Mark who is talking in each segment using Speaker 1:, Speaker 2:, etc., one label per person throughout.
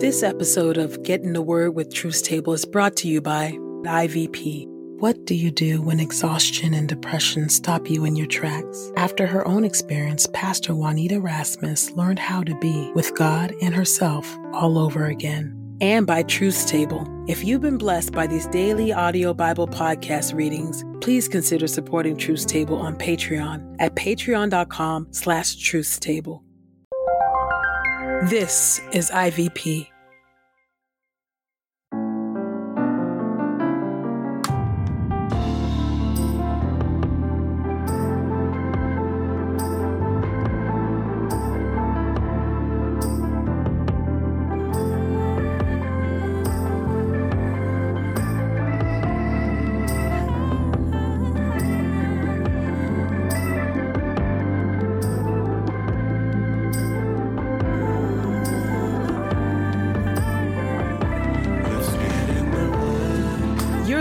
Speaker 1: This episode of Get in the Word with Truth's Table is brought to you by IVP. What do you do when exhaustion and depression stop you in your tracks? After her own experience, Pastor Juanita Rasmus learned how to be with God and herself all over again. And by Truth's Table. If you've been blessed by these daily audio Bible podcast readings, please consider supporting Truth's Table on Patreon at patreon.com slash truthstable. This is IVP.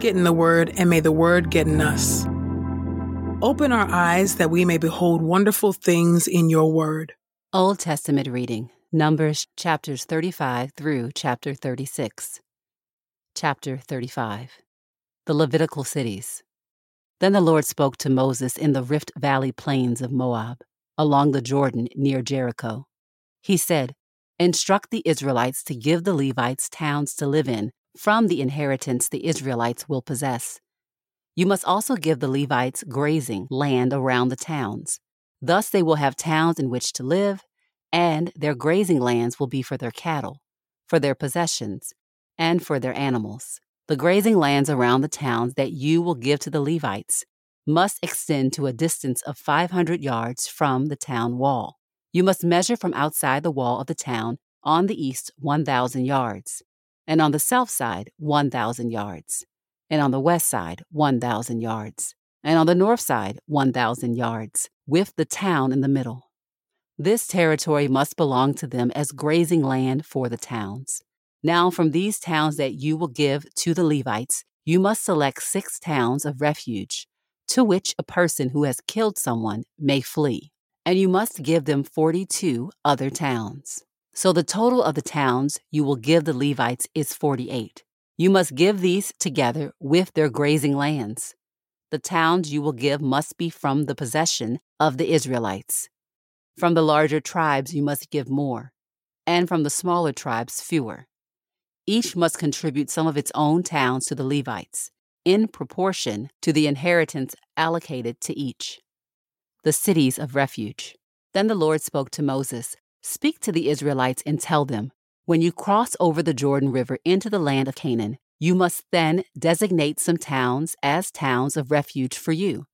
Speaker 1: Get in the Word, and may the Word get in us. Open our eyes that we may behold wonderful things in your Word.
Speaker 2: Old Testament reading Numbers chapters 35 through chapter 36. Chapter 35 The Levitical Cities. Then the Lord spoke to Moses in the Rift Valley plains of Moab, along the Jordan near Jericho. He said, Instruct the Israelites to give the Levites towns to live in from the inheritance the Israelites will possess. You must also give the Levites grazing land around the towns. Thus they will have towns in which to live, and their grazing lands will be for their cattle, for their possessions, and for their animals. The grazing lands around the towns that you will give to the Levites must extend to a distance of 500 yards from the town wall. You must measure from outside the wall of the town on the east 1,000 yards and on the south side, 1,000 yards, and on the west side, 1,000 yards, and on the north side, 1,000 yards, with the town in the middle. This territory must belong to them as grazing land for the towns. Now, from these towns that you will give to the Levites, you must select six towns of refuge, to which a person who has killed someone may flee, and you must give them 42 other towns. So the total of the towns you will give the Levites is 48. You must give these together with their grazing lands. The towns you will give must be from the possession of the Israelites. From the larger tribes you must give more, and from the smaller tribes fewer. Each must contribute some of its own towns to the Levites, in proportion to the inheritance allocated to each. The cities of refuge. Then the Lord spoke to Moses Speak to the Israelites and tell them, when you cross over the Jordan River into the land of Canaan, you must then designate some towns as towns of refuge for you,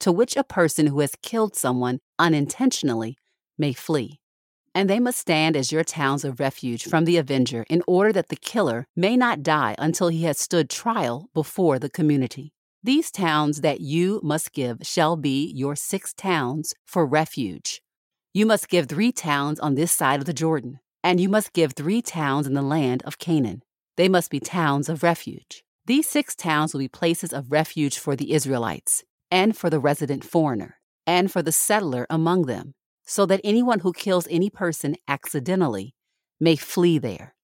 Speaker 2: to which a person who has killed someone unintentionally may flee. And they must stand as your towns of refuge from the avenger in order that the killer may not die until he has stood trial before the community. These towns that you must give shall be your six towns for refuge you must give three towns on this side of the Jordan, and you must give three towns in the land of Canaan. They must be towns of refuge. These six towns will be places of refuge for the Israelites, and for the resident foreigner, and for the settler among them, so that anyone who kills any person accidentally may flee there.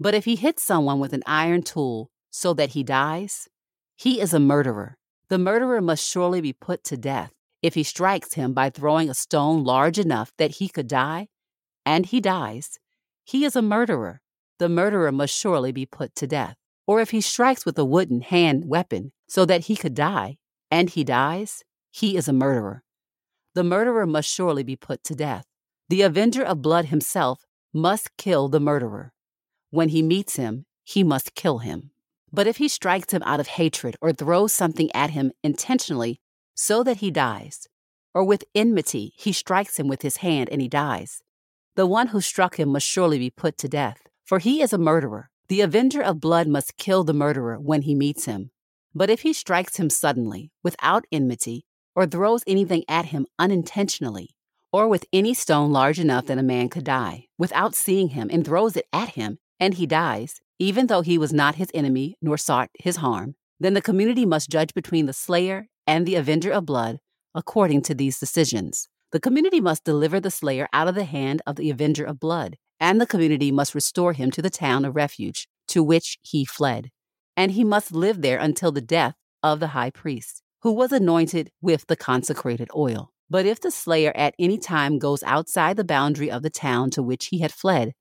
Speaker 2: But if he hits someone with an iron tool so that he dies, he is a murderer. The murderer must surely be put to death. If he strikes him by throwing a stone large enough that he could die, and he dies, he is a murderer. The murderer must surely be put to death. Or if he strikes with a wooden hand weapon so that he could die, and he dies, he is a murderer. The murderer must surely be put to death. The avenger of blood himself must kill the murderer. When he meets him, he must kill him. But if he strikes him out of hatred or throws something at him intentionally so that he dies, or with enmity he strikes him with his hand and he dies. The one who struck him must surely be put to death, for he is a murderer. The avenger of blood must kill the murderer when he meets him. But if he strikes him suddenly, without enmity, or throws anything at him unintentionally, or with any stone large enough that a man could die, without seeing him, and throws it at him, and he dies, even though he was not his enemy nor sought his harm, then the community must judge between the slayer and the avenger of blood according to these decisions. The community must deliver the slayer out of the hand of the avenger of blood, and the community must restore him to the town of refuge to which he fled. And he must live there until the death of the high priest, who was anointed with the consecrated oil. But if the slayer at any time goes outside the boundary of the town to which he had fled,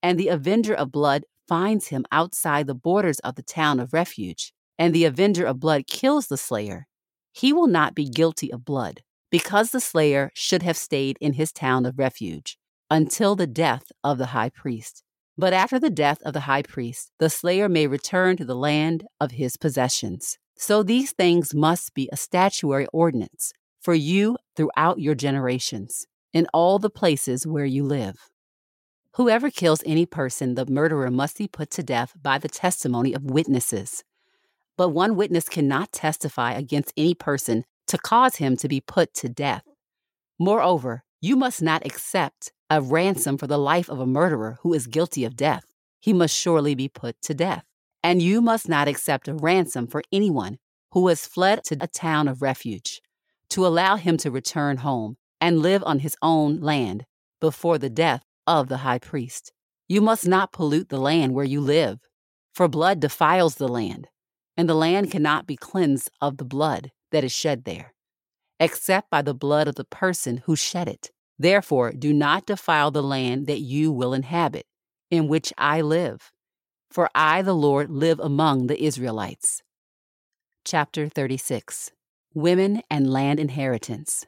Speaker 2: and the avenger of blood finds him outside the borders of the town of refuge, and the avenger of blood kills the slayer, he will not be guilty of blood, because the slayer should have stayed in his town of refuge until the death of the high priest. But after the death of the high priest, the slayer may return to the land of his possessions. So these things must be a statutory ordinance for you throughout your generations, in all the places where you live. Whoever kills any person, the murderer must be put to death by the testimony of witnesses. But one witness cannot testify against any person to cause him to be put to death. Moreover, you must not accept a ransom for the life of a murderer who is guilty of death. He must surely be put to death. And you must not accept a ransom for anyone who has fled to a town of refuge, to allow him to return home and live on his own land before the death of the high priest. You must not pollute the land where you live, for blood defiles the land, and the land cannot be cleansed of the blood that is shed there, except by the blood of the person who shed it. Therefore, do not defile the land that you will inhabit, in which I live, for I, the Lord, live among the Israelites. Chapter 36 Women and Land Inheritance.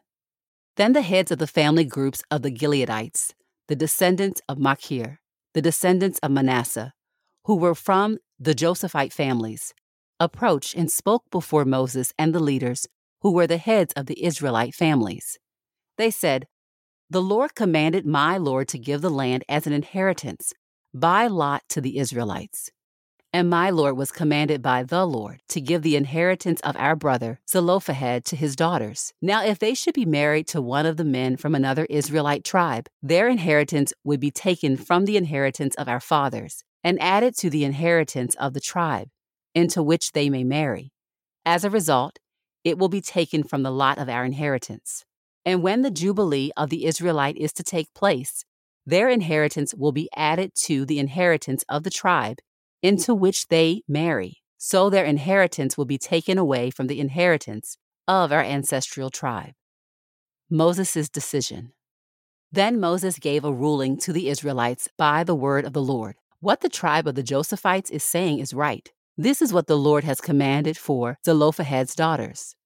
Speaker 2: Then the heads of the family groups of the Gileadites the descendants of Machir, the descendants of Manasseh, who were from the Josephite families, approached and spoke before Moses and the leaders, who were the heads of the Israelite families. They said, The Lord commanded my Lord to give the land as an inheritance by lot to the Israelites. And my Lord was commanded by the Lord to give the inheritance of our brother Zelophehad to his daughters. Now, if they should be married to one of the men from another Israelite tribe, their inheritance would be taken from the inheritance of our fathers and added to the inheritance of the tribe into which they may marry. As a result, it will be taken from the lot of our inheritance. And when the Jubilee of the Israelite is to take place, their inheritance will be added to the inheritance of the tribe into which they marry, so their inheritance will be taken away from the inheritance of our ancestral tribe. Moses' decision. Then Moses gave a ruling to the Israelites by the word of the Lord. What the tribe of the Josephites is saying is right. This is what the Lord has commanded for Zelophehad's daughters.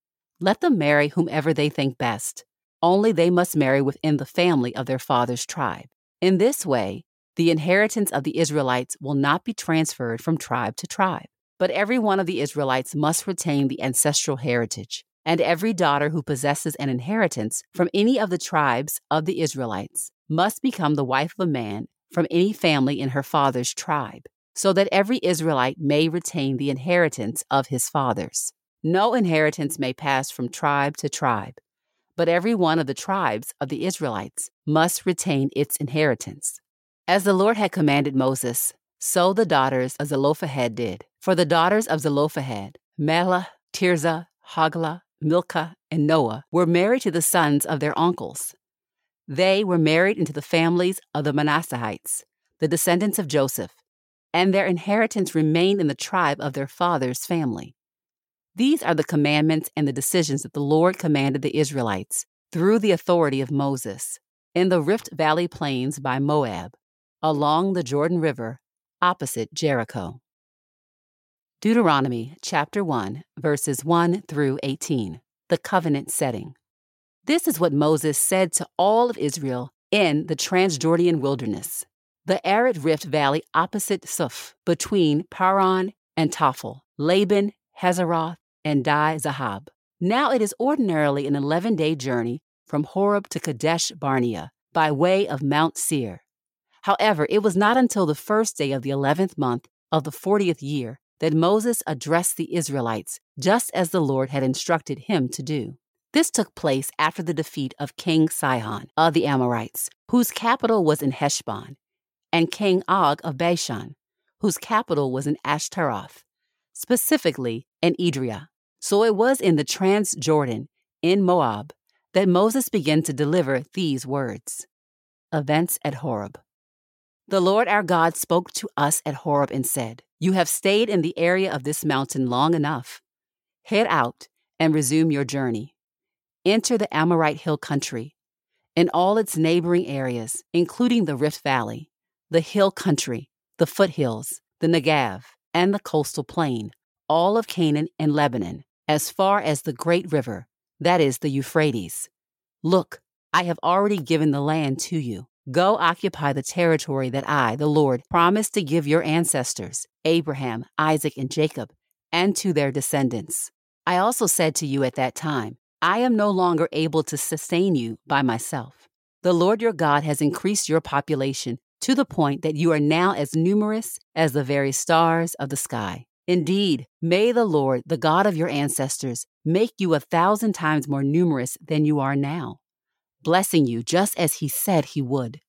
Speaker 2: Let them marry whomever they think best. Only they must marry within the family of their father's tribe. In this way, the inheritance of the Israelites will not be transferred from tribe to tribe, but every one of the Israelites must retain the ancestral heritage, and every daughter who possesses an inheritance from any of the tribes of the Israelites must become the wife of a man from any family in her father's tribe, so that every Israelite may retain the inheritance of his fathers. No inheritance may pass from tribe to tribe, but every one of the tribes of the Israelites must retain its inheritance. As the Lord had commanded Moses, so the daughters of Zelophehad did. For the daughters of Zelophehad, Mahlah, Tirzah, Hoglah, Milcah, and Noah, were married to the sons of their uncles. They were married into the families of the Manasseites, the descendants of Joseph, and their inheritance remained in the tribe of their father's family. These are the commandments and the decisions that the Lord commanded the Israelites through the authority of Moses in the Rift Valley plains by Moab along the Jordan River opposite Jericho. Deuteronomy chapter 1, verses 1 through 18, the covenant setting. This is what Moses said to all of Israel in the Transjordan wilderness, the arid rift valley opposite Suph, between Paran and Tophel, Laban, Hazeroth, and Di Zahab. Now it is ordinarily an 11 day journey from Horeb to Kadesh Barnea by way of Mount Seir. However, it was not until the first day of the eleventh month of the fortieth year that Moses addressed the Israelites, just as the Lord had instructed him to do. This took place after the defeat of King Sihon of the Amorites, whose capital was in Heshbon, and King Og of Bashan, whose capital was in Ashtaroth, specifically in Edrei. So it was in the Transjordan, in Moab, that Moses began to deliver these words Events at Horeb. The Lord our God spoke to us at Horeb and said, You have stayed in the area of this mountain long enough. Head out and resume your journey. Enter the Amorite hill country and all its neighboring areas, including the Rift Valley, the hill country, the foothills, the Negev, and the coastal plain, all of Canaan and Lebanon, as far as the great river, that is the Euphrates. Look, I have already given the land to you. Go occupy the territory that I, the Lord, promised to give your ancestors, Abraham, Isaac, and Jacob, and to their descendants. I also said to you at that time, I am no longer able to sustain you by myself. The Lord your God has increased your population to the point that you are now as numerous as the very stars of the sky. Indeed, may the Lord, the God of your ancestors, make you a thousand times more numerous than you are now, blessing you just as he said he would.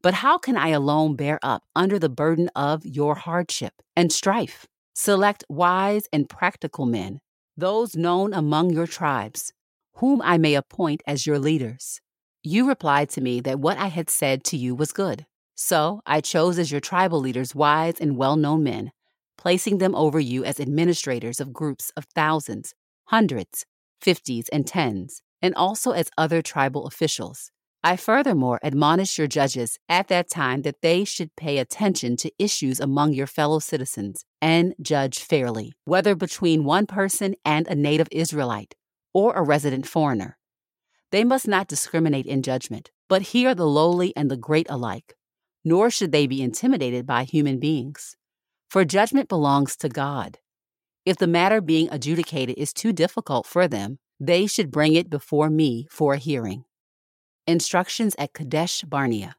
Speaker 2: But how can I alone bear up under the burden of your hardship and strife? Select wise and practical men, those known among your tribes, whom I may appoint as your leaders. You replied to me that what I had said to you was good. So I chose as your tribal leaders wise and well known men, placing them over you as administrators of groups of thousands, hundreds, fifties, and tens, and also as other tribal officials. I furthermore admonished your judges at that time that they should pay attention to issues among your fellow citizens and judge fairly, whether between one person and a native Israelite or a resident foreigner. They must not discriminate in judgment, but hear the lowly and the great alike nor should they be intimidated by human beings. For judgment belongs to God. If the matter being adjudicated is too difficult for them, they should bring it before me for a hearing. Instructions at Kadesh Barnea.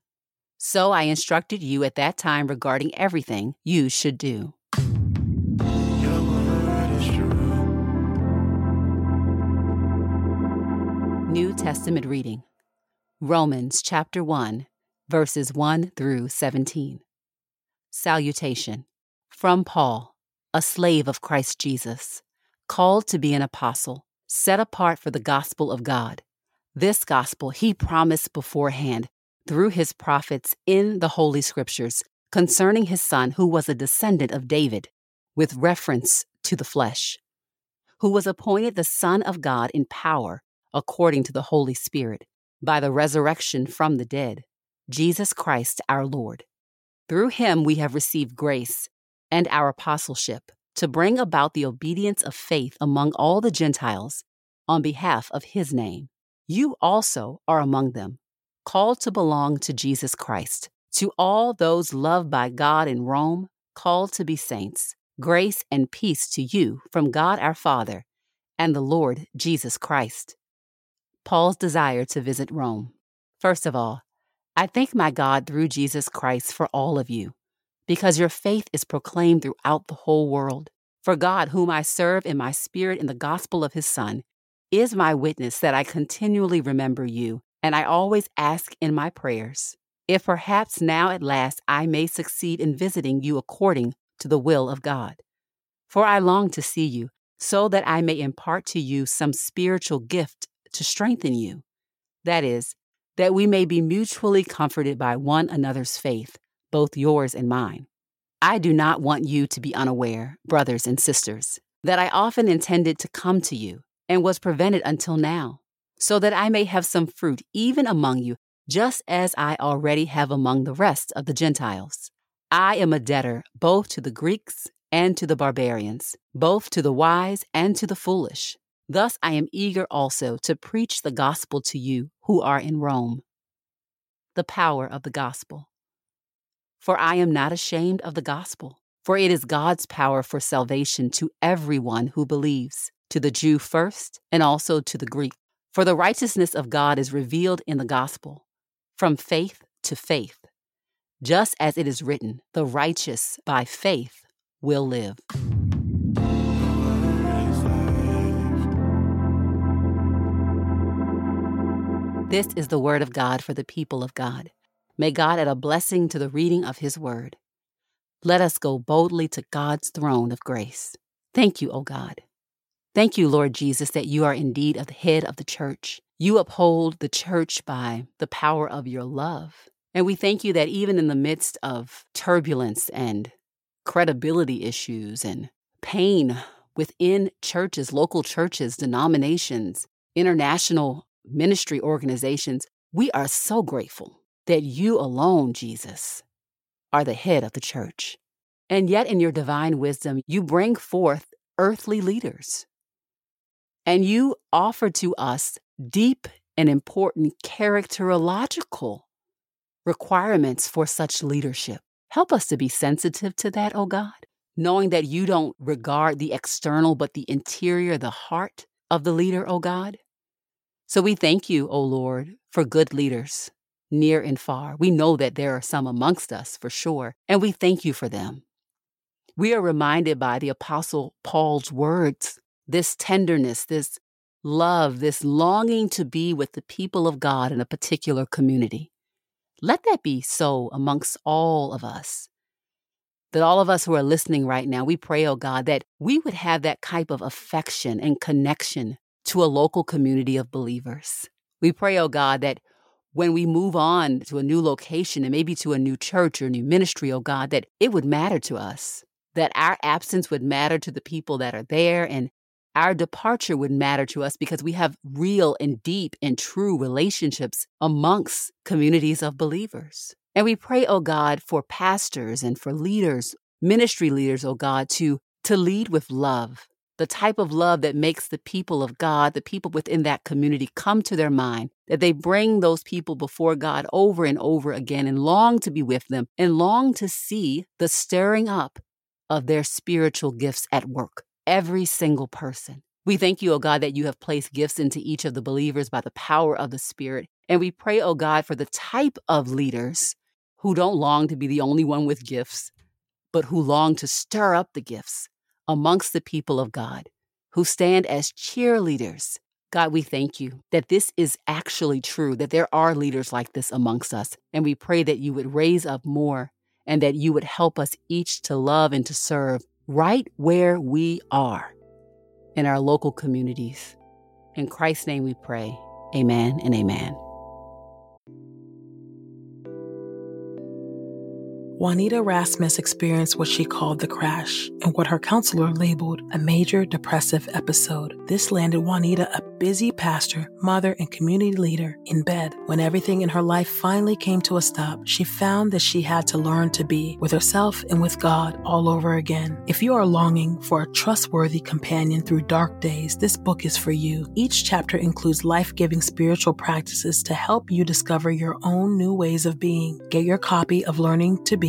Speaker 2: So I instructed you at that time regarding everything you should do. New Testament reading Romans chapter 1, verses 1 through 17. Salutation from Paul, a slave of Christ Jesus, called to be an apostle, set apart for the gospel of God. This gospel he promised beforehand through his prophets in the Holy Scriptures concerning his son, who was a descendant of David, with reference to the flesh, who was appointed the Son of God in power, according to the Holy Spirit, by the resurrection from the dead Jesus Christ our Lord. Through him we have received grace and our apostleship to bring about the obedience of faith among all the Gentiles on behalf of his name. You also are among them, called to belong to Jesus Christ. To all those loved by God in Rome, called to be saints, grace and peace to you from God our Father and the Lord Jesus Christ. Paul's desire to visit Rome. First of all, I thank my God through Jesus Christ for all of you, because your faith is proclaimed throughout the whole world. For God, whom I serve in my spirit in the gospel of his Son, is my witness that I continually remember you, and I always ask in my prayers, if perhaps now at last I may succeed in visiting you according to the will of God. For I long to see you, so that I may impart to you some spiritual gift to strengthen you. That is, that we may be mutually comforted by one another's faith, both yours and mine. I do not want you to be unaware, brothers and sisters, that I often intended to come to you and was prevented until now, so that I may have some fruit even among you, just as I already have among the rest of the Gentiles. I am a debtor both to the Greeks and to the barbarians, both to the wise and to the foolish. Thus I am eager also to preach the gospel to you who are in Rome. The power of the gospel. For I am not ashamed of the gospel, for it is God's power for salvation to everyone who believes, to the Jew first, and also to the Greek. For the righteousness of God is revealed in the gospel, from faith to faith, just as it is written, the righteous by faith will live. This is the word of God for the people of God. May God add a blessing to the reading of his word. Let us go boldly to God's throne of grace. Thank you, O God. Thank you, Lord Jesus, that you are indeed the head of the church. You uphold the church by the power of your love. And we thank you that even in the midst of turbulence and credibility issues and pain within churches, local churches, denominations, international ministry organizations, we are so grateful that you alone, Jesus, are the head of the church. And yet, in your divine wisdom, you bring forth earthly leaders. And you offer to us deep and important characterological requirements for such leadership. Help us to be sensitive to that, O oh God, knowing that you don't regard the external, but the interior, the heart of the leader, O oh God. So we thank you, O Lord, for good leaders, near and far. We know that there are some amongst us for sure, and we thank you for them. We are reminded by the Apostle Paul's words this tenderness, this love, this longing to be with the people of God in a particular community. Let that be so amongst all of us. That all of us who are listening right now, we pray, oh God, that we would have that type of affection and connection to a local community of believers. We pray, oh God, that when we move on to a new location and maybe to a new church or new ministry, oh God, that it would matter to us, that our absence would matter to the people that are there, and our departure would matter to us because we have real and deep and true relationships amongst communities of believers. And we pray, oh God, for pastors and for leaders, ministry leaders, oh God, to, to lead with love, the type of love that makes the people of God, the people within that community, come to their mind, that they bring those people before God over and over again and long to be with them and long to see the stirring up of their spiritual gifts at work. Every single person. We thank you, O God, that you have placed gifts into each of the believers by the power of the Spirit. And we pray, O God, for the type of leaders who don't long to be the only one with gifts, but who long to stir up the gifts amongst the people of God who stand as cheerleaders. God, we thank you that this is actually true, that there are leaders like this amongst us. And we pray that you would raise up more and that you would help us each to love and to serve right where we are in our local communities. In Christ's name we pray. Amen and amen.
Speaker 1: Juanita Rasmus experienced what she called the crash and what her counselor labeled a major depressive episode. This landed Juanita, a busy pastor, mother, and community leader, in bed. When everything in her life finally came to a stop, she found that she had to learn to be with herself and with God all over again. If you are longing for a trustworthy companion through dark days, this book is for you. Each chapter includes life giving spiritual practices to help you discover your own new ways of being. Get your copy of Learning to Be